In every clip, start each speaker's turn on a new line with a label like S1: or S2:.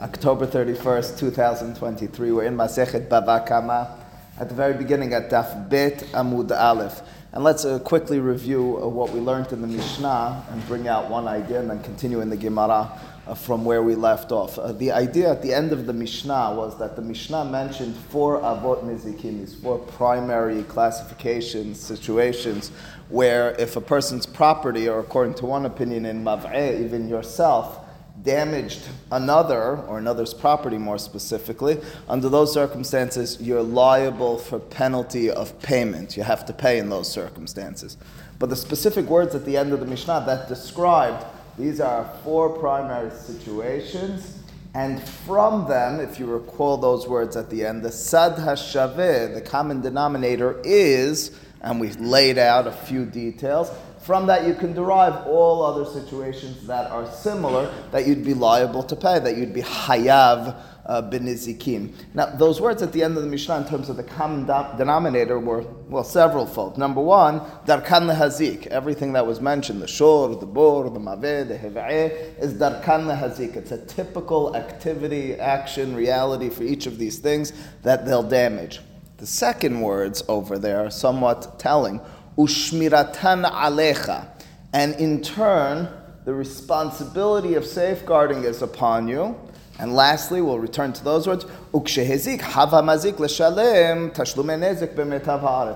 S1: October 31st, 2023. We're in Masechet Bava Kama at the very beginning at Daf Bet Amud Aleph. And let's uh, quickly review uh, what we learned in the Mishnah and bring out one idea and then continue in the Gemara uh, from where we left off. Uh, the idea at the end of the Mishnah was that the Mishnah mentioned four Avot Nizikim, these four primary classifications, situations, where if a person's property, or according to one opinion in Mav'eh, even yourself, damaged another or another's property more specifically, under those circumstances, you're liable for penalty of payment. You have to pay in those circumstances. But the specific words at the end of the Mishnah that described these are four primary situations. And from them, if you recall those words at the end, the sad hashaveh, the common denominator is, and we laid out a few details, from that, you can derive all other situations that are similar that you'd be liable to pay, that you'd be hayav uh, benizikim. Now, those words at the end of the Mishnah, in terms of the common denominator, were well several fold. Number one, darkan lehazik. Everything that was mentioned, the shor, the bor, the maveh, the heva'eh, is darkan lehazik. It's a typical activity, action, reality for each of these things that they'll damage. The second words over there are somewhat telling ushmiratan alecha. And in turn, the responsibility of safeguarding is upon you. And lastly, we'll return to those words.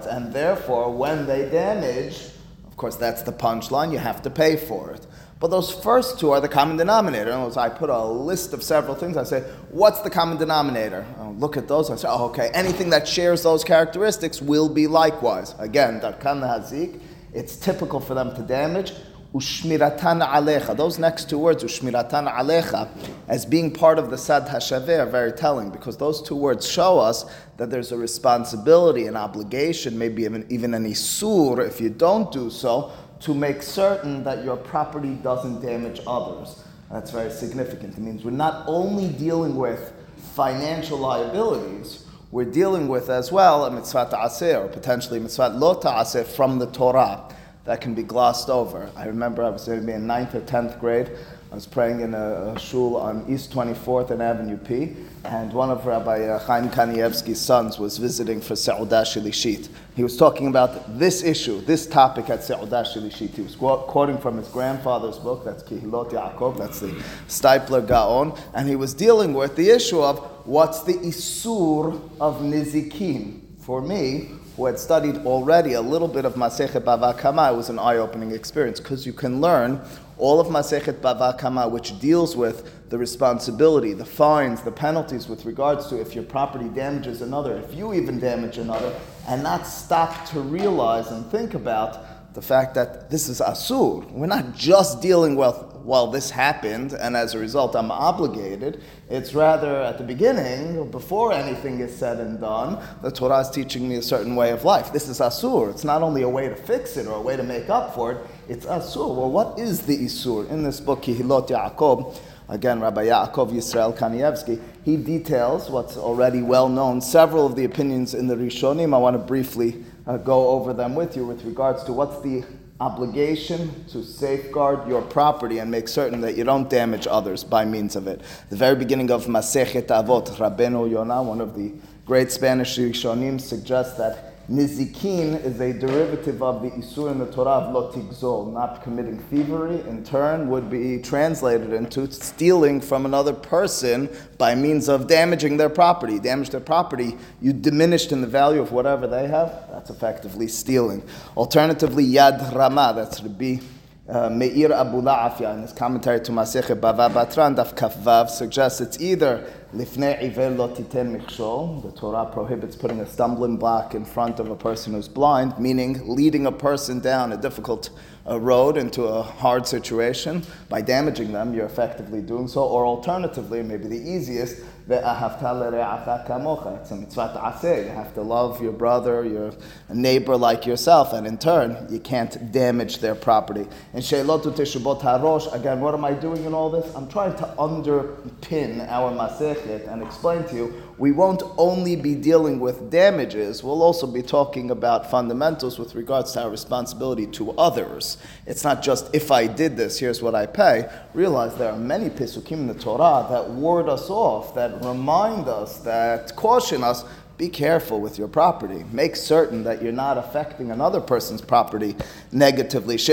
S1: And therefore, when they damage, of course, that's the punchline. You have to pay for it. But those first two are the common denominator. In other words, I put a list of several things. I say, what's the common denominator? I'll look at those. I say, oh, okay, anything that shares those characteristics will be likewise. Again, darkan hazik, it's typical for them to damage. Ushmiratan alecha. Those next two words, ushmiratan alecha, as being part of the sad hashaveh are very telling because those two words show us that there's a responsibility, an obligation, maybe even, even an isur if you don't do so, to make certain that your property doesn't damage others. That's very significant. It means we're not only dealing with financial liabilities, we're dealing with as well a mitzvah ta'aseh or potentially mitzvah lo ta'aseh from the Torah that can be glossed over. I remember I was maybe in ninth or tenth grade. I was praying in a, a shul on East 24th and Avenue P, and one of Rabbi uh, Chaim Kanievsky's sons was visiting for Seudah Shilishit. He was talking about this issue, this topic at Seudah Shilishit. He was quoting from his grandfather's book, that's Kehilot Yaakov, that's the Steipler Gaon, and he was dealing with the issue of what's the Isur of Nizikim. For me, who had studied already a little bit of Masechet Bava Kama, it was an eye-opening experience because you can learn all of Masechet Bava Kama, which deals with the responsibility, the fines, the penalties with regards to if your property damages another, if you even damage another, and not stop to realize and think about the fact that this is asur. We're not just dealing with well, this happened, and as a result, I'm obligated. It's rather at the beginning, before anything is said and done, the Torah is teaching me a certain way of life. This is asur. It's not only a way to fix it or a way to make up for it, it's asur. Well, what is the isur? In this book, Kehilot Yaakov, again, Rabbi Yaakov Yisrael Kanievsky, he details what's already well known, several of the opinions in the Rishonim. I want to briefly uh, go over them with you with regards to what's the obligation to safeguard your property and make certain that you don't damage others by means of it. The very beginning of Masechet Avot, Rabbeinu Yonah, one of the great Spanish Rishonim, suggests that Nizikin is a derivative of the Isur in the Torah of lo tigzol, not committing thievery. In turn, would be translated into stealing from another person by means of damaging their property. Damage their property, you diminished in the value of whatever they have. That's effectively stealing. Alternatively, yad rama. That's Rabbi uh, Meir Abulafia in his commentary to Masechet Bava Batran Daf Kafvav suggests it's either Lifnei Iver Lo Titen Michshol, the Torah prohibits putting a stumbling block in front of a person who's blind, meaning leading a person down a difficult uh, road into a hard situation. By damaging them, you're effectively doing so. Or alternatively, maybe the easiest, it's a mitzvah ta'aseh. You have to love your brother, your neighbor like yourself, and in turn, you can't damage their property. And She'elot u'Teshuvot HaRosh, again, what am I doing in all this? I'm trying to underpin our Masechet and explain to you, we won't only be dealing with damages, we'll also be talking about fundamentals with regards to our responsibility to others. It's not just if I did this, here's what I pay. Realize there are many pisukim in the Torah that ward us off, that remind us, that caution us be careful with your property. Make certain that you're not affecting another person's property negatively.
S2: His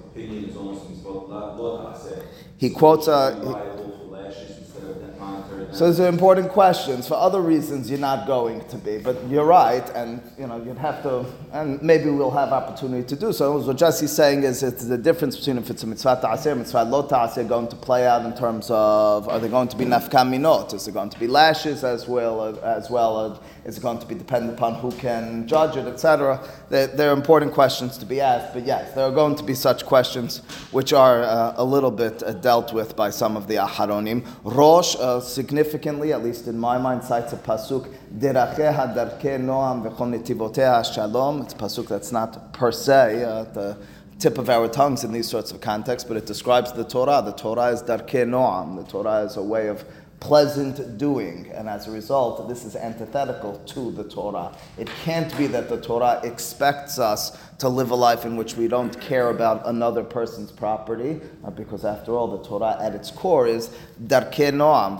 S2: opinion is almost
S1: He quotes a. So these are important questions. For other reasons, you're not going to be, but you're right, and you know you'd have to, and maybe we'll have opportunity to do so. What Jesse's saying is it's the difference between if it's a mitzvah ta'asir, mitzvah lo ta'asir, going to play out in terms of are they going to be nafkam minot? Is there going to be lashes as well as well is it going to be dependent upon who can judge it, etc. There, are important questions to be asked, but yes, there are going to be such questions which are uh, a little bit uh, dealt with by some of the aharonim. Rosh, uh, significantly, at least in my mind, cites a pasuk, Deracheha darke noam v'chol shalom. It's a pasuk that's not per se uh, the tip of our tongues in these sorts of contexts, but it describes the Torah. The Torah is darke noam. The Torah is a way of pleasant doing. And as a result, this is antithetical to the Torah. It can't be that the Torah expects us to live a life in which we don't care about another person's property, uh, because after all, the Torah at its core is darke noam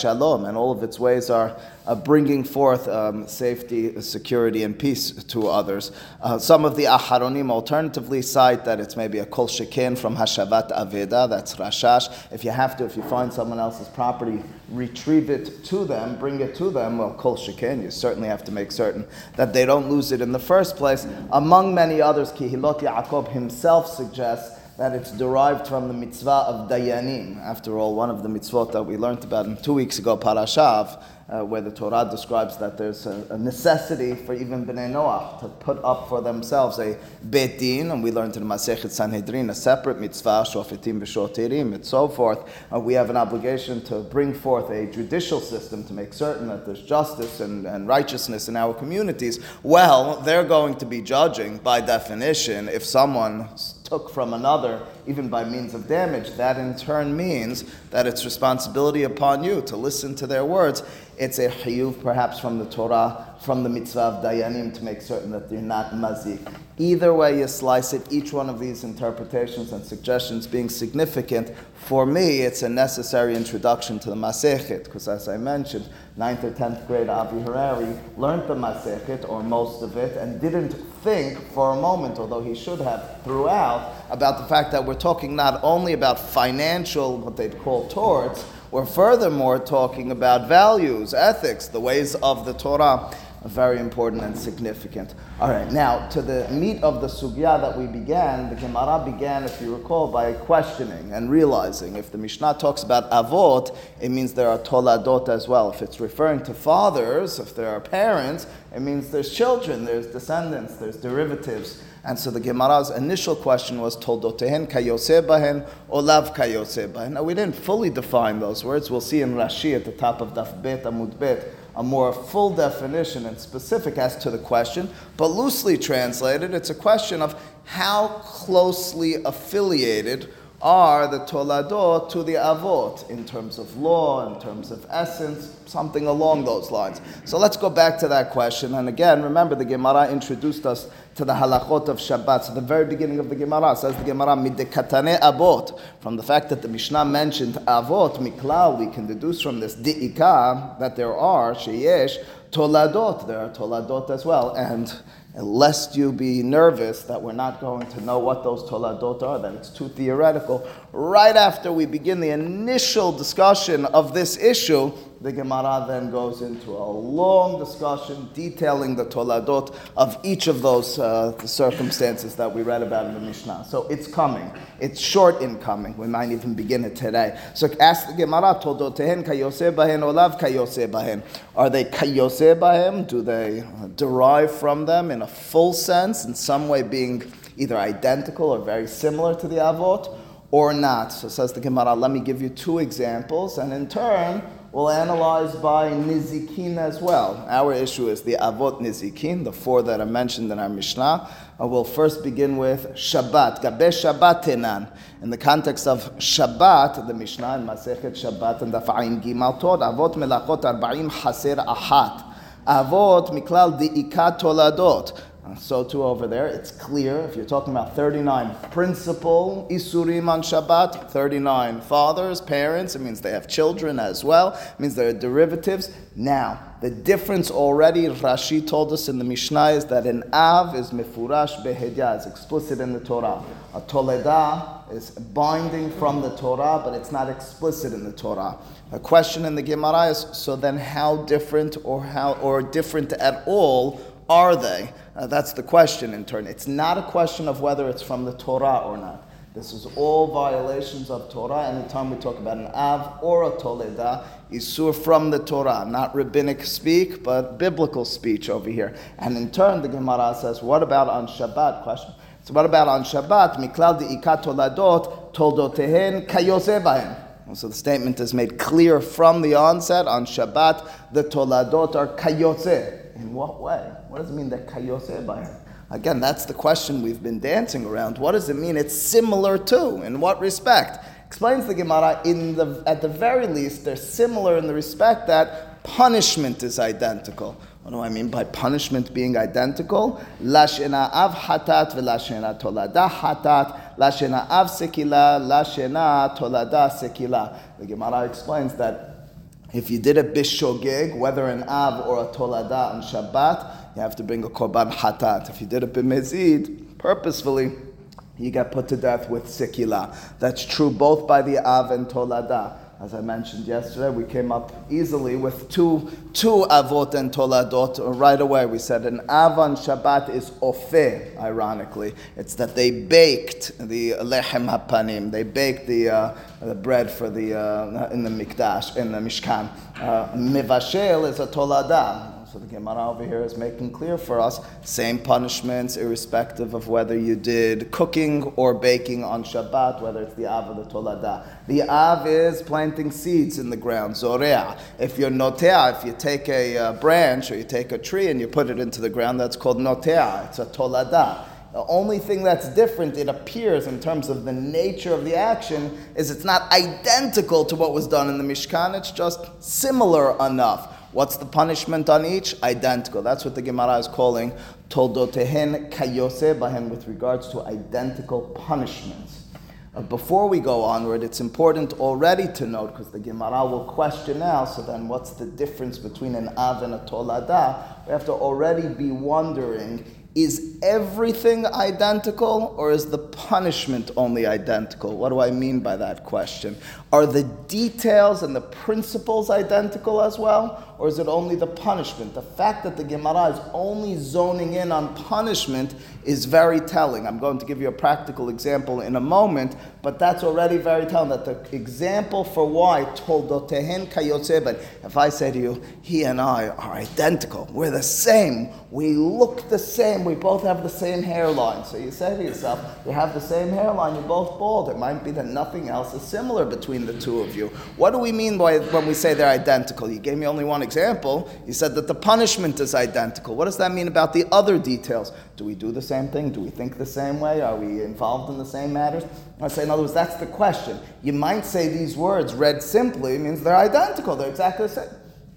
S1: shalom, and all of its ways are uh, bringing forth um, safety, security, and peace to others. Uh, some of the aharonim alternatively cite that it's maybe a kol sheken from hashavat aveda, that's rashash. If you have to, if you find someone else's property, retrieve it to them, bring it to them. Well, kol sheken, you certainly have to make certain that they don't lose it in the first place. Among many others, Kehilot Yaakov himself suggests that it's derived from the mitzvah of dayanim. After all, one of the mitzvot that we learned about in two weeks ago, Parashav, uh, where the Torah describes that there's a, a, necessity for even Bnei Noach to put up for themselves a Bet Din, and we learned in Masechet Sanhedrin a separate mitzvah, Shofetim v'Shotirim, and so forth. Uh, we have an obligation to bring forth a judicial system to make certain that there's justice and, and righteousness in our communities. Well, they're going to be judging, by definition, if someone took from another, even by means of damage, that in turn means that it's responsibility upon you to listen to their words. It's a chiyuv perhaps from the Torah, from the mitzvah of dayanim to make certain that they're not mazik. Either way you slice it, each one of these interpretations and suggestions being significant, for me it's a necessary introduction to the Masechet, because as I mentioned, 9th or 10th grade Avi Harari learned the Masechet, or most of it, and didn't think for a moment, although he should have throughout, about the fact that we're talking not only about financial, what they'd call torts, we're furthermore talking about values, ethics, the ways of the Torah very important and significant. All right, now to the meat of the sugya that we began, the Gemara began, if you recall, by questioning and realizing if the Mishnah talks about avot, it means there are toladot as well. If it's referring to fathers, if there are parents, it means there's children, there's descendants, there's derivatives. And so the Gemara's initial question was toldotehen kayose bahen olav kayose bahen. Now we didn't fully define those words. We'll see in Rashi at the top of Daf Bet Amud Bet a more full definition and specific as to the question, but loosely translated, it's a question of how closely affiliated are the toladot to the avot in terms of law, in terms of essence, something along those lines. So let's go back to that question. And again, remember the Gemara introduced us to the halachot of Shabbat. So the very beginning of the Gemara says the Gemara midekatane avot. From the fact that the Mishnah mentioned avot miklal, we can deduce from this diika that there are sheyesh toladot. There are toladot as well, and lest you be nervous that we're not going to know what those toladot are, that it's too theoretical. Right after we begin the initial discussion of this issue, the Gemara then goes into a long discussion detailing the toladot of each of those uh, circumstances that we read about in the Mishnah. So it's coming. It's short in coming. We might even begin it today. So ask the Gemara, tolotehen kayose bahen olav kayose bahen. Are they kayose bahem? Do they derive from them in a full sense, in some way being either identical or very similar to the avot? Or not. So says the Gemara, let me give you two examples, and in turn, we'll analyze by nizikin as well. Our issue is the avot nizikin, the four that are mentioned in our Mishnah. Uh, we'll first begin with Shabbat, gabe Shabbat tenan. In the context of Shabbat, the Mishnah in Masechet Shabbat and the Fa'in Gimal taught avot melachot arba'im haser ahat. Avot miklal di'ikat toladot. So too over there, it's clear. If you're talking about 39 principal isurim on Shabbat, 39 fathers, parents, it means they have children as well. It means there are derivatives. Now, the difference already, Rashi told us in the Mishnah, is that an av is mefurash behedya, is explicit in the Torah. A toledah is binding from the Torah, but it's not explicit in the Torah. A question in the Gemara is, so then how different or how or different at all are they? Uh, that's the question in turn. It's not a question of whether it's from the Torah or not. This is all violations of Torah. Anytime we talk about an Av or a Toledah, Isur from the Torah, not rabbinic speak, but biblical speech over here. And in turn, the Gemara says, what about on Shabbat? Question. So what about on Shabbat? Miklal ikat toladot toldotehen kayose bahem. So the statement is made clear from the onset on Shabbat. The toladot are kayotze. In what way? What does it mean that kayose bahem? Again, that's the question we've been dancing around. What does it mean? It's similar to. In what respect? Explains the Gemara. In the at the very least, they're similar in the respect that punishment is identical. What do I mean by punishment being identical? Lashena av hatat v'lashena tolada hatat. Lashena av sekila, lashena tolada sekila. The Gemara explains that if you did a bishogeg, whether an av or a tolada on Shabbat, you have to bring a korban hatat. If you did a bimezid, purposefully, you get put to death with sikila. That's true both by the av and tolada. As I mentioned yesterday, we came up easily with two, two avot and toladot right away. We said an av on Shabbat is ofe, ironically. It's that they baked the lechem hapanim. They baked the, uh, the bread for the, uh, in the mikdash, in the mishkan. Uh, is a tolada. So the Gemara over here is making clear for us same punishments, irrespective of whether you did cooking or baking on Shabbat, whether it's the Av or the Tolada. The Av is planting seeds in the ground, Zorea. If you're Notea, if you take a uh, branch or you take a tree and you put it into the ground, that's called Notea. It's a Tolada. The only thing that's different, it appears, in terms of the nature of the action, is it's not identical to what was done in the Mishkan, it's just similar enough. What's the punishment on each? Identical. That's what the Gemara is calling toldotehen kayose bahem with regards to identical punishments. Uh, before we go onward, it's important already to note, because the Gemara will question now, so then what's the difference between an Av and a Tolada? We have to already be wondering is everything identical or is the punishment only identical? What do I mean by that question? Are the details and the principles identical as well? Or is it only the punishment? The fact that the Gemara is only zoning in on punishment is very telling. I'm going to give you a practical example in a moment, but that's already very telling that the example for why toldotehen kayotzeben, if I say to you, he and I are identical, we're the same, we look the same, we both have the same hairline. So you say to yourself, you have the same hairline, you're both bald. It might be that nothing else is similar between the two of you. What do we mean by when we say they're identical? You gave me only one example. Example, you said that the punishment is identical. What does that mean about the other details? Do we do the same thing? Do we think the same way? Are we involved in the same matters? I say, in other words, that's the question. You might say these words read simply means they're identical, they're exactly the same.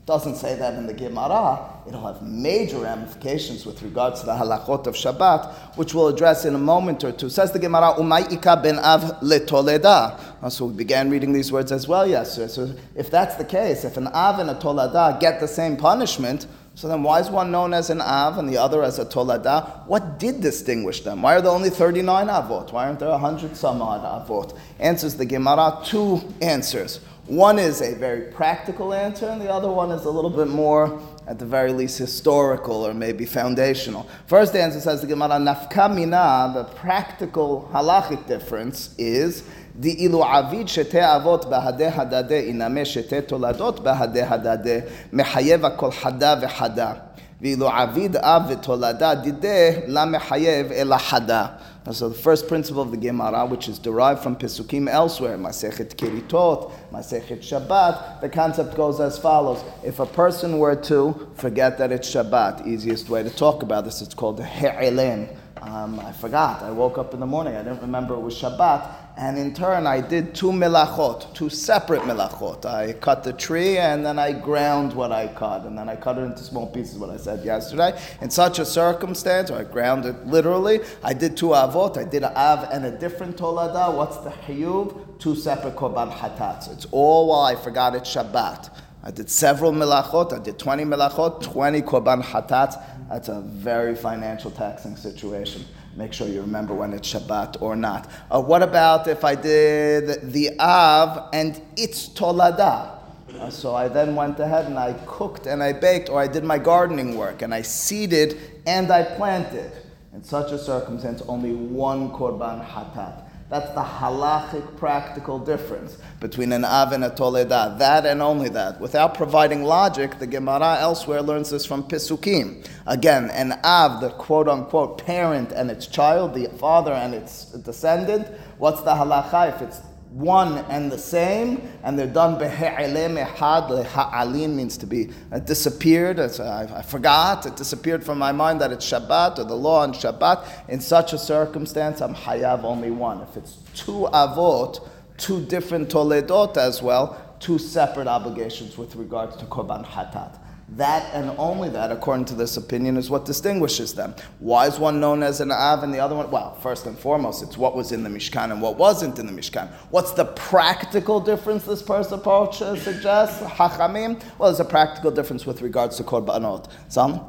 S1: Doesn't say that in the Gemara. It'll have major ramifications with regards to the halachot of Shabbat, which we'll address in a moment or two. Says the Gemara, Umayika ben Av letoleda. Uh, so we began reading these words as well yesterday. So if that's the case, if an Av and a Tolada get the same punishment, so then why is one known as an Av and the other as a Tolada? What did distinguish them? Why are there only 39 Avot? Why aren't there 100 some odd Avot? Answers the Gemara two answers. One is a very practical answer, and the other one is a little bit more, at the very least, historical or maybe foundational. First answer says the Gemara, nafka mina, the practical halachic difference is דאילו עביד שתי אבות בהדה הדדה ינמה שתי תולדות בהדה הדדה מחייב הכל חדה וחדה ואילו עביד אב ותולדה דידה לא מחייב אלא חדה so the first principle of the Gemara, which is derived from Pesukim elsewhere, Masechet Kiritot, Masechet Shabbat, the concept goes as follows. If a person were to forget that it's Shabbat, easiest way to talk about this, it's called He'elen. um, I forgot. I woke up in the morning. I didn't remember it was Shabbat. And in turn, I did two milachot, two separate milachot. I cut the tree and then I ground what I cut. And then I cut it into small pieces, what I said yesterday. In such a circumstance, I ground it literally, I did two avot. I did an av and a different tolada. What's the hayub? Two separate korban hatats. It's all while I forgot it's Shabbat. I did several milachot. I did 20 milachot, 20 korban hatats. That's a very financial taxing situation. Make sure you remember when it's Shabbat or not. Uh, what about if I did the Av and it's Tolada? Uh, so I then went ahead and I cooked and I baked, or I did my gardening work and I seeded and I planted. In such a circumstance, only one korban hatat. That's the halachic practical difference between an av and a toledah. That and only that. Without providing logic, the Gemara elsewhere learns this from Pisukim. Again, an av, the quote unquote parent and its child, the father and its descendant. What's the halacha if it's one and the same, and they're done behe'elem ehad. Ha'alim means to be uh, disappeared. I, I, forgot. It disappeared from my mind that it's Shabbat or the law on Shabbat. In such a circumstance, I'm hayav only one. If it's two avot, two different toledot as well, two separate obligations with regards to korban hatat. That and only that, according to this opinion, is what distinguishes them. Why is one known as an Av and the other one? Well, first and foremost, it's what was in the Mishkan and what wasn't in the Mishkan. What's the practical difference this first approach suggests? Hachamim? Well, there's a practical difference with regards to Korbanot. Some?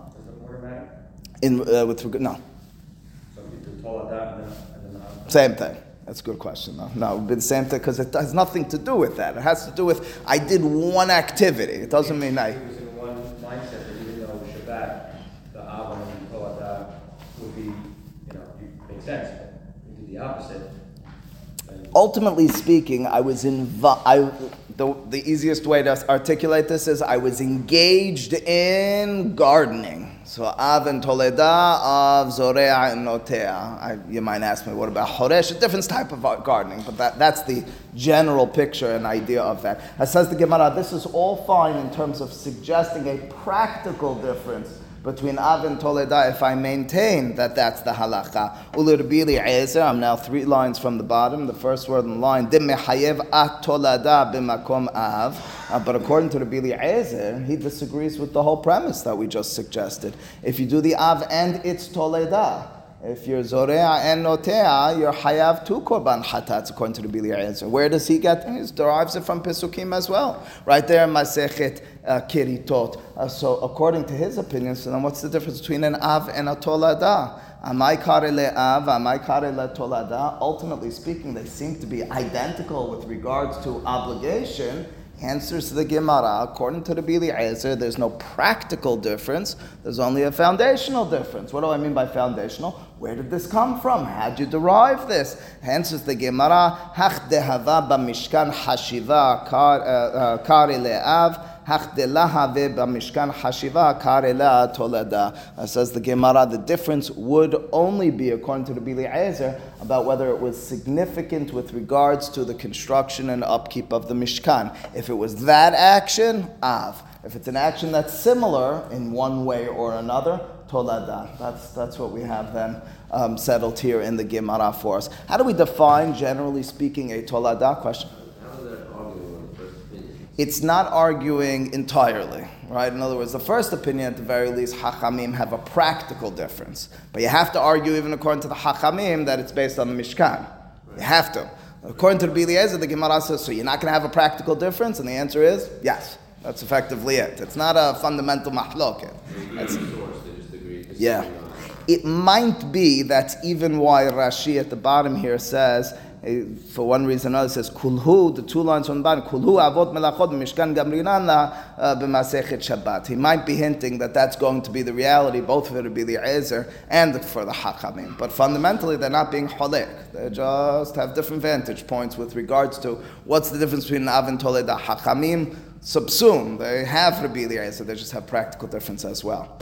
S1: In, uh, with regard, no. Same thing. That's a good question. No, no, it would be the same thing because it has nothing to do with that. It has to do with I did one activity. It doesn't mean I.
S3: sense, but do the opposite.
S1: Ultimately speaking, I was involved. I the, the easiest way to articulate this is I was engaged in gardening. So Av and Toleda, Av, Zorea, and Notea. you might ask me, what about Horesh? A different type of gardening, but that, that's the general picture and idea of that. As says the Gemara, this is all fine in terms of suggesting a practical difference between Av and Toleda if I maintain that that's the halacha. Ulirbili Ezer, I'm now three lines from the bottom. The first word in the line, Dim mehayev at Toleda b'makom Av. Uh, but according to Rabbi Eliezer, he disagrees with the whole premise that we just suggested. If you do the Av and it's Toleda, if you're Zorea and Notea, you're Hayav two Korban Hatats, according to the Eliezer. Where does he get? He derives it from Pesukim as well. Right there in Masechet uh, Kiritot. Uh, so, according to his opinion, so then what's the difference between an Av and a Tolada? Amai kare le'av, amai kare le'tolada. Ultimately speaking, they seem to be identical with regards to obligation, answers to the Gemara, according to the Bili Ezer, there's no practical difference, there's only a foundational difference. What do I mean by foundational? Where did this come from? How did you derive this? Hence Answers the Gemara, Hach dehava b'mishkan hashiva kar uh, uh, le'av, says the Gemara, the difference would only be, according to the Bili Ezer, about whether it was significant with regards to the construction and upkeep of the Mishkan. If it was that action, Av. If it's an action that's similar in one way or another, Tolada. That's, that's what we have then um, settled here in the Gemara for us. How do we define, generally speaking, a Tolada question? it's not arguing entirely, right? In other words, the first opinion, at the very least, Hachamim have a practical difference. But you have to argue, even according to the Hachamim, that it's based on the Mishkan. You have to. According to the Eliezer, the Gemara says, so you're not going to have a practical difference? And the answer is yes. That's effectively it. It's not a fundamental mahloket. Yeah. It might be that's even why Rashi at the bottom here says for one reason or another, says kulhu, the two lines on the bottom, kulhu avot melachot mishkan gamrinana uh, b'masechet Shabbat. He might be hinting that that's going to be the reality, both for the Eliezer and for the Hachamim. But fundamentally, they're not being cholek. They just have different vantage points with regards to what's the difference between Av and Toled. The Hachamim subsume. They have Rabbi Eliezer, they just have practical difference as well.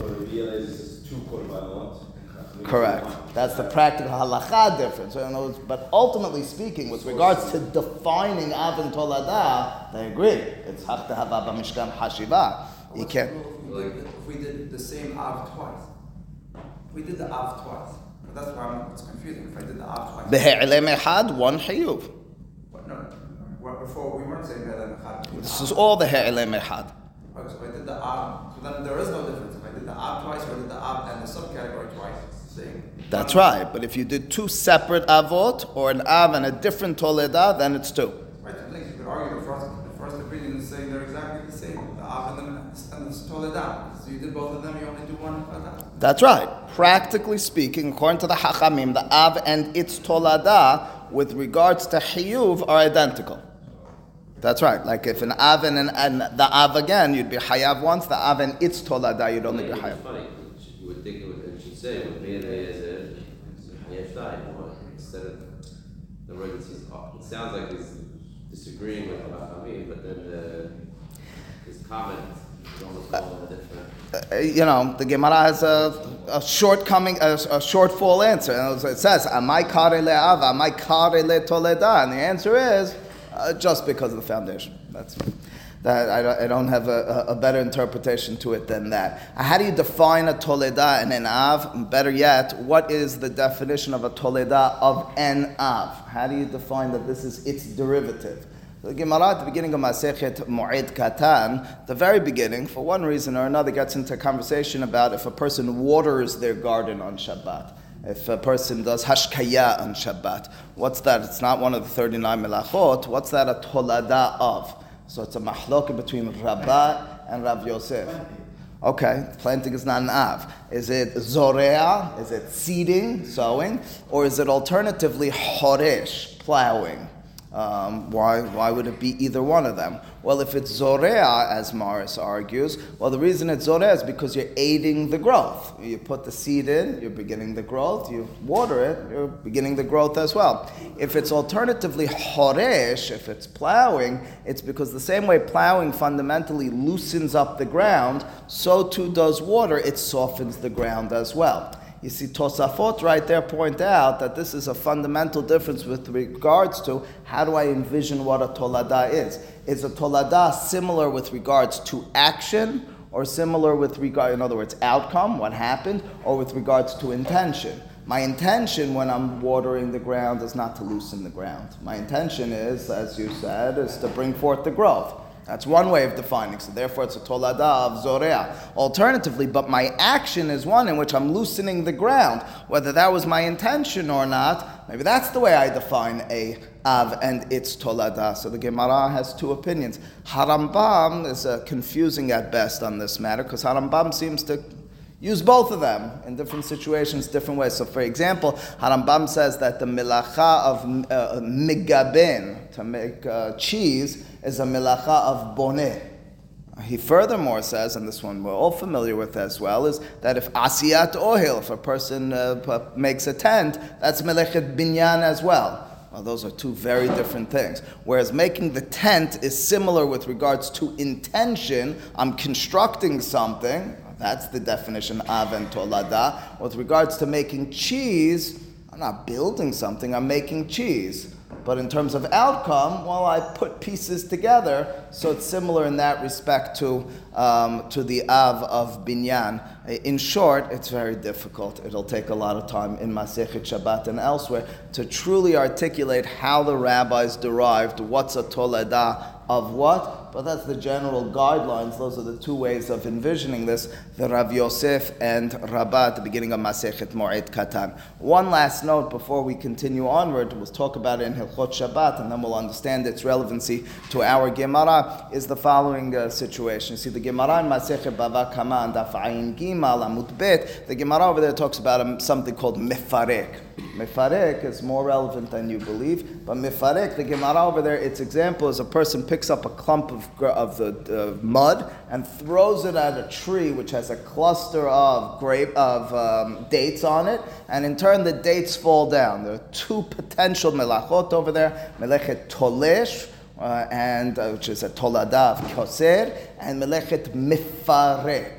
S2: So Rabbi Eliezer is two korbanot.
S1: Correct. That's the practical halacha difference. Words, but ultimately speaking, with regards to defining Av and Tolada, they agree. It's Hafta Hava Mishkan Hashiva. You can't.
S4: If we did the same Av twice, we did the Av twice. That's why I'm, it's confusing. If I did the av twice.
S1: Be'e'lem echad, one chiyuv.
S4: No, before we weren't saying be'elem echad.
S1: This is all the he'elem echad.
S4: Okay, so I did the av, so then there is no difference. If I did the av twice or did the av and the subcategory twice, it's the same.
S1: That's right. But if you did two separate avot or an av and a different toledah, then it's two.
S4: Right. You could argue the first, the first opinion is saying they're exactly the same. The av and the, and the toledah. So you did both of them, you only do one toledah.
S1: That's right. Practically speaking, according to the Hachamim, the av and its tolada, with regards to chiyuv, are identical. That's right. Like if an av and, an, and the av again, you'd be hayav once. The av and its tolada, you'd only be hayav.
S3: funny, you would think it would, it should say, and is a, Dai, instead of the word that says, it sounds like he's disagreeing with Chachamim, but then the, his comment is almost all different.
S1: Uh, you know, the Gemara has a, a shortcoming, a, a shortfall answer. And it says, "Am I kare le'ava? Am I kare le'toleda?" And the answer is, uh, just because of the foundation. That's that. I I don't have a, a better interpretation to it than that. How do you define a toleda and an av? Better yet, what is the definition of a toleda of an av? How do you define that this is its derivative? The Gemara at the beginning of Masechet Moed Katan, the very beginning, for one reason or another, gets into a conversation about if a person waters their garden on Shabbat. If a person does hashkaya on Shabbat, what's that? It's not one of the 39 melachot. What's that a tolada of? So it's a mahloka between Rabbah and Rav Yosef. Okay, planting is not an av. Is it zorea? Is it seeding, sowing? Or is it alternatively horesh, plowing? Um, why, why would it be either one of them? Well, if it's zorea, as Morris argues, well, the reason it's zorea is because you're aiding the growth. You put the seed in, you're beginning the growth. You water it, you're beginning the growth as well. If it's alternatively horesh, if it's plowing, it's because the same way plowing fundamentally loosens up the ground, so too does water. It softens the ground as well. You see, Tosafot right there point out that this is a fundamental difference with regards to how do I envision what a tolada is. Is a tolada similar with regards to action, or similar with regard, in other words, outcome, what happened, or with regards to intention? My intention when I'm watering the ground is not to loosen the ground. My intention is, as you said, is to bring forth the growth. That's one way of defining. So therefore, it's a tolada of zorea. Alternatively, but my action is one in which I'm loosening the ground. Whether that was my intention or not, maybe that's the way I define a av and its tolada. So the Gemara has two opinions. Harambam is uh, confusing at best on this matter because Harambam seems to use both of them in different situations, different ways. So, for example, Harambam says that the milacha of uh, migabin, to make uh, cheese, is a milacha of boneh. He furthermore says, and this one we're all familiar with as well, is that if asiyat ohil, if a person uh, makes a tent, that's melechet binyan as well. Well, those are two very different things. Whereas making the tent is similar with regards to intention, I'm constructing something, that's the definition of and. With regards to making cheese, I'm not building something, I'm making cheese. But in terms of outcome, well, I put pieces together, so it's similar in that respect to, um, to the Av of Binyan. In short, it's very difficult. It'll take a lot of time in Masechet Shabbat and elsewhere to truly articulate how the rabbis derived what's a tolada of what, but that's the general guidelines. Those are the two ways of envisioning this, the Rav Yosef and Rabbah at the beginning of Masechet Moed Katan. One last note before we continue onward, we'll talk about it in Hilchot Shabbat, and then we'll understand its relevancy to our Gemara, is the following uh, situation. You see, the Gemara in Masechet Bava Kama and Daf Ayin Gimal Amud Bet, the Gemara over there talks about um, something called Mefarek. Mefarek is more relevant than you believe, but Mefarek, the Gemara over there, its example is a person picks up a clump of, of the uh, mud and throws it at a tree which has a cluster of grape of um, dates on it, and in turn the dates fall down. There are two potential melachot over there: melechet tolesh, uh, and uh, which is a tolada of koser, and melechet mifarek.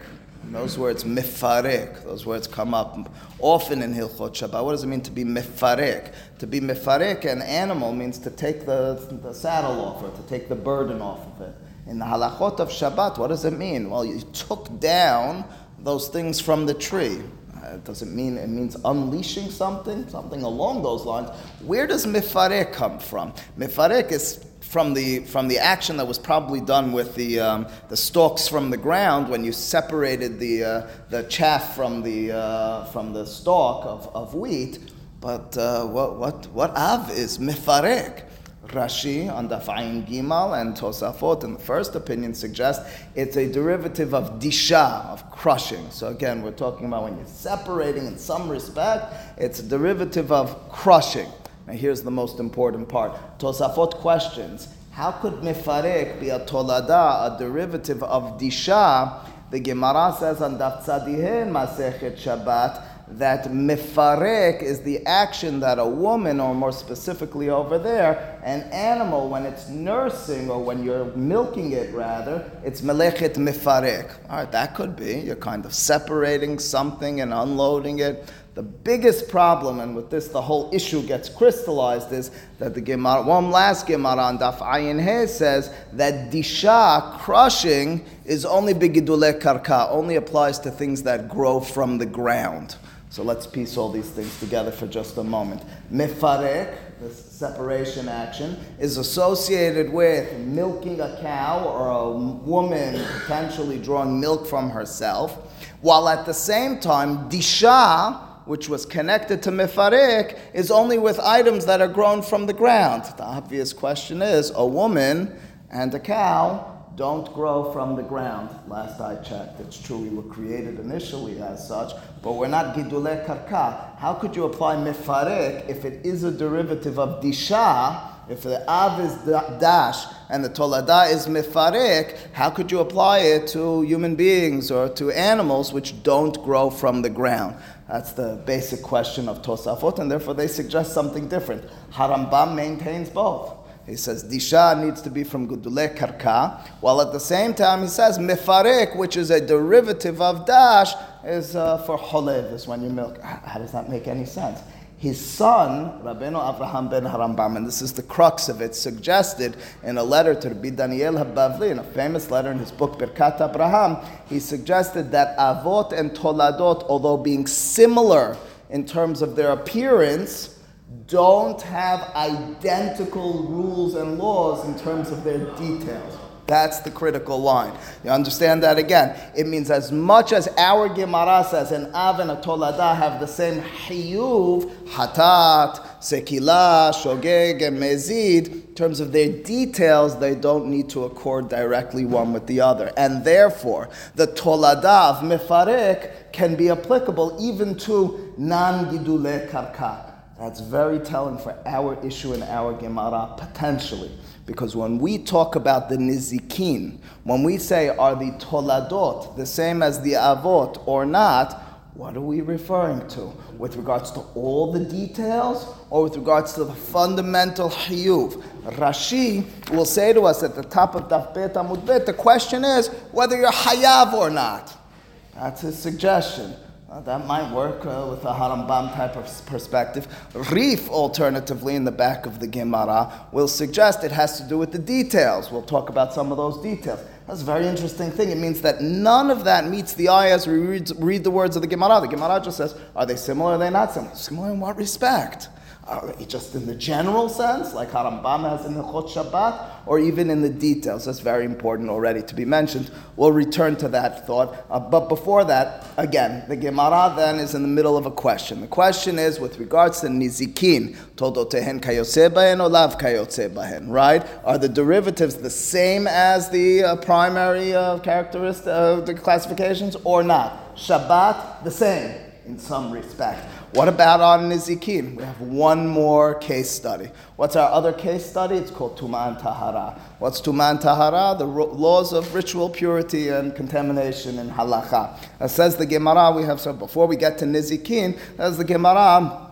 S1: And those words mifarek, those words come up often in Hilchot Shabbat. What does it mean to be mifarek? To be mifarek, an animal means to take the, the saddle off or to take the burden off of it. In the halachot of Shabbat, what does it mean? Well, you took down those things from the tree. Uh, does it mean it means unleashing something, something along those lines? Where does mifarek come from? Mifarek is from the from the action that was probably done with the um, the stalks from the ground when you separated the uh, the chaff from the uh, from the stalk of, of wheat. But uh, what what what av is mifarek? Rashi on the Ayin Gimal and Tosafot in the first opinion suggest it's a derivative of disha, of crushing. So again, we're talking about when you're separating in some respect, it's a derivative of crushing. Now here's the most important part. Tosafot questions, how could mifarek be a tolada, a derivative of disha? The Gemara says on Daf Tzadihin Masechet Shabbat, that mifarek is the action that a woman, or more specifically over there, an animal, when it's nursing or when you're milking it rather, it's melechet mifarek. All right, that could be. You're kind of separating something and unloading it. The biggest problem, and with this the whole issue gets crystallized, is that the Gemara, one last Gemara on Daf Ayin He says that disha, crushing, is only begidule karka, only applies to things that grow from the ground. So let's piece all these things together for just a moment. Mefarek, this separation action, is associated with milking a cow or a woman potentially drawing milk from herself, while at the same time, disha, which was connected to mifarek, is only with items that are grown from the ground. The obvious question is a woman and a cow don't grow from the ground. Last I checked, it's true we were created initially as such, but we're not gidule karka. How could you apply mifarek if it is a derivative of disha? If the av is dash and the tolada is mifarek, how could you apply it to human beings or to animals which don't grow from the ground? That's the basic question of Tosafot, and therefore they suggest something different. Harambam maintains both. He says disha needs to be from gidule karka, while at the same time he says mefarek, which is a derivative of dash, is uh, for cholev, is when you milk. How does that make any sense? His son, Rabbeinu Avraham ben Harambam, and this is the crux of it, suggested in a letter to Rabbi Daniel Habavli, in a famous letter in his book Birkat Abraham, he suggested that avot and toladot, although being similar in terms of their appearance, don't have identical rules and laws in terms of their details. That's the critical line. You understand that again? It means as much as our Gemara says an Av and a Tolada have the same Hiyuv, Hatat, Sekila, Shogeg, and Mezid, in terms of their details, they don't need to accord directly one with the other. And therefore, the Tolada of Mefarek can be applicable even to non Gidule Karka. That's very telling for our issue in our Gemara, potentially. Because when we talk about the Nizikin, when we say, are the Toladot the same as the Avot or not, what are we referring to? With regards to all the details or with regards to the fundamental Hiyuv? Rashi will say to us at the top of Daf Bet, the question is whether you're Hayav or not. That's his suggestion. That might work uh, with a Harambam type of perspective. Rif, alternatively, in the back of the Gemara, will suggest it has to do with the details. We'll talk about some of those details. That's a very interesting thing. It means that none of that meets the eye as we read, read the words of the Gemara. The Gemara just says, are they similar are they not similar? Similar in what respect? Uh, just in the general sense, like Harambam has in Hilchot Shabbat, or even in the details. That's very important already to be mentioned. We'll return to that thought. Uh, but before that, again, the Gemara then is in the middle of a question. The question is with regards to Nizikin, Toldotehen Kayosebahen or Lav Kayosebahen, right? Are the derivatives the same as the uh, primary uh, characteristics, uh, the classifications, or not? Shabbat, the same in some respect. What about on Nizikin? We have one more case study. What's our other case study? It's called Tuman Tahara. What's Tuman Tahara? The laws of ritual purity and contamination in halacha. As says the Gemara, we have so before we get to Nizikin, as the Gemara,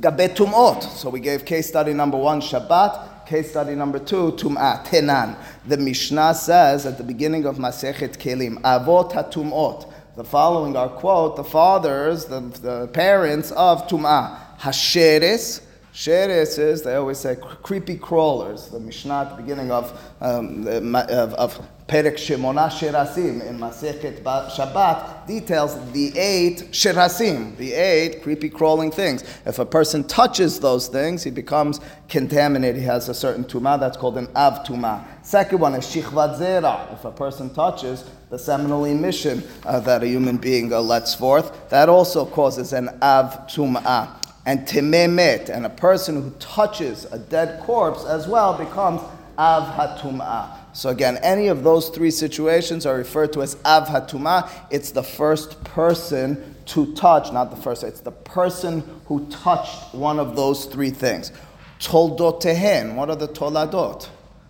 S1: Gabe Tumot. So we gave case study number one, Shabbat. Case study number two, Tum'at, Tenan. The Mishnah says at the beginning of Masechet Kelim, Avot HaTum'ot the following are quote the fathers, the, the parents of Tum'ah. Hasheres, Sheretz is, they always say, creepy crawlers. The Mishnah at the beginning of, um, of, of Perek Shemona Sherasim in Masechet Shabbat details the eight Sherasim, the eight creepy crawling things. If a person touches those things, he becomes contaminated. He has a certain tumah that's called an av tumah. Second one is Shichvat Zera. If a person touches the seminal emission uh, that a human being uh, lets forth, that also causes an av tumah and timemet, and a person who touches a dead corpse as well becomes av hatumah. So again, any of those three situations are referred to as av hatumah. It's the first person to touch, not the first. It's the person who touched one of those three things. Toldotehen. What are the toladot?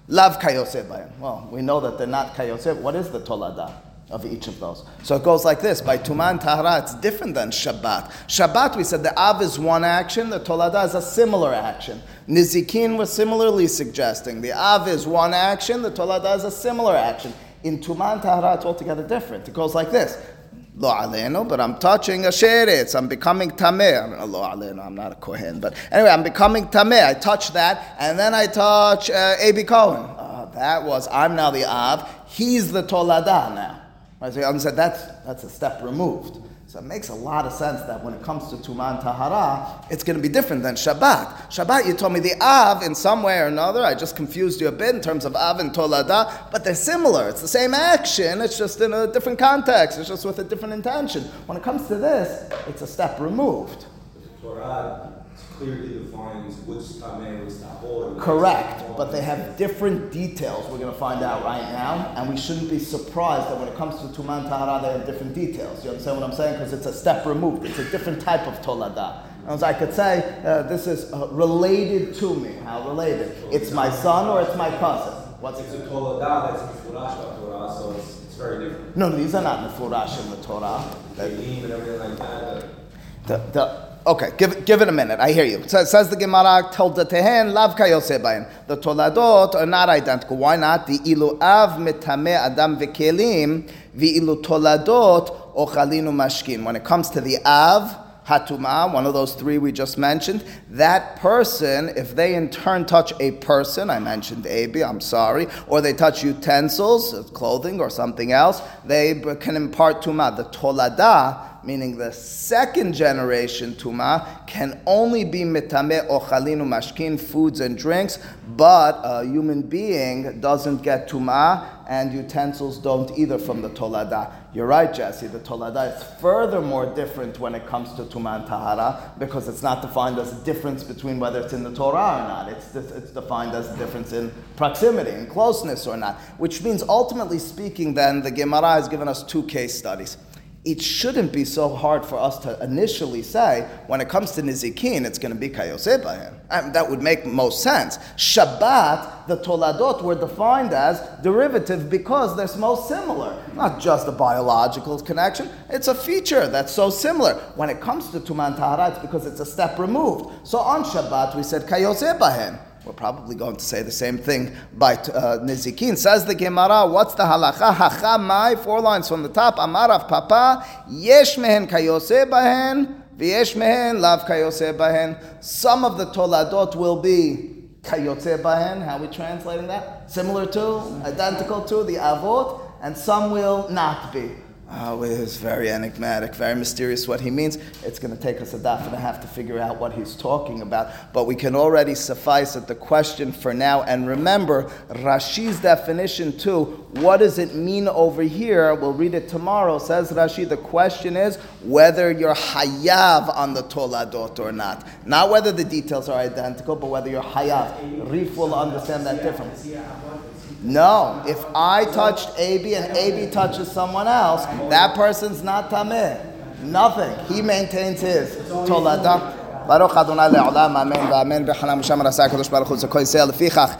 S1: Lav kayoseh Well, we know that they're not kayoseh. What is the toladah? Of each of those. So it goes like this. By Tuman Tahara, it's different than Shabbat. Shabbat, we said the Av is one action, the Tolada is a similar action. Nizikin was similarly suggesting the Av is one action, the Tolada is a similar action. In Tuman Tahara, it's altogether different. It goes like this. Lo aleno, but I'm touching a sheretz. I'm becoming tameh. Lo aleno, I'm not a kohen, but anyway, I'm becoming tameh. I touch that, and then I touch uh, Abi Cohen. Uh, that was I'm now the av. He's the tolada now. Right, so said that's, that's a step removed. So it makes a lot of sense that when it comes to Tuman Tahara, it's going to be different than Shabbat. Shabbat, you told me the Av in some way or another. I just confused you a bit in terms of Av and Tolada, but they're similar. It's the same action, it's just in a different context, it's just with a different intention. When it comes to this, it's a step removed.
S2: Torah clearly defines which tameh is tahor.
S1: Correct, but they have different details we're going to find out right now, and we shouldn't be surprised that when it comes to Tuman Tahara, they have different details. You understand what I'm saying? Because it's a step removed, it's a different type of Tolada. As I could say, uh, this is uh, related to me. How related? It's my son or it's my cousin?
S2: What's it's a Tolada that's Mufurash Torah, so it's, it's very different.
S1: No, these are not Mufurash in the Torah.
S2: and everything like.
S1: The, the, Okay, give, give it a minute. I hear you. So, says the Gemara, Toldotehen lav kayosebayin. The toladot are not identical. Why not? The ilu av mitame adam v'kelim, ilu toladot ochalinu mashkin. When it comes to the av, hatuma, one of those three we just mentioned, that person, if they in turn touch a person, I mentioned Abi, I'm sorry, or they touch utensils, clothing or something else, they can impart tuma. The tolada, meaning the second generation tuma, can only be mitame ochalinu mashkin, foods and drinks, but a human being doesn't get tuma, and utensils don't either from the tolada. You're right, Jesse. The tolada is furthermore different when it comes to tuma and tahara because it's not defined as a difference between whether it's in the Torah or not. It's, it's defined as a difference in proximity and closeness or not. Which means, ultimately speaking, then the Gemara has given us two case studies it shouldn't be so hard for us to initially say, when it comes to Nizikin, it's going to be Kayoseh I mean, that would make most sense. Shabbat, the Toladot were defined as derivative because they're most similar. Not just a biological connection, it's a feature that's so similar. When it comes to Tuman Tahara, it's because it's a step removed. So on Shabbat, we said Kayoseh we're probably going to say the same thing by uh, Nizikin. Says the Gemara, what's the halacha? Hachamai, four lines from the top. Amarav Papa, yesh mehen kayose bahen, v'yesh mehen lav kayose bahen. Some of the toladot will be kayotze bahen. How are we translating that? Similar to, identical to the avot, and some will not be. Ah, oh, it is very enigmatic, very mysterious what he means. It's going to take us a daf and a half to figure out what he's talking about. But we can already suffice at the question for now. And remember, Rashi's definition too. What does it mean over here? We'll read it tomorrow. Says Rashi, the question is whether you're hayav on the toladot or not. Not whether the details are identical, but whether you're hayav. Rif will understand that differently. No, if I touched Abi and Abi touches someone else, that person's not tameh. Nothing. He maintains his. Tolada. ברוך אדוני לעולם, אמן ואמן, וחנן ושם רסה הקדוש ברוך הוא, זה כל ישראל לפיכך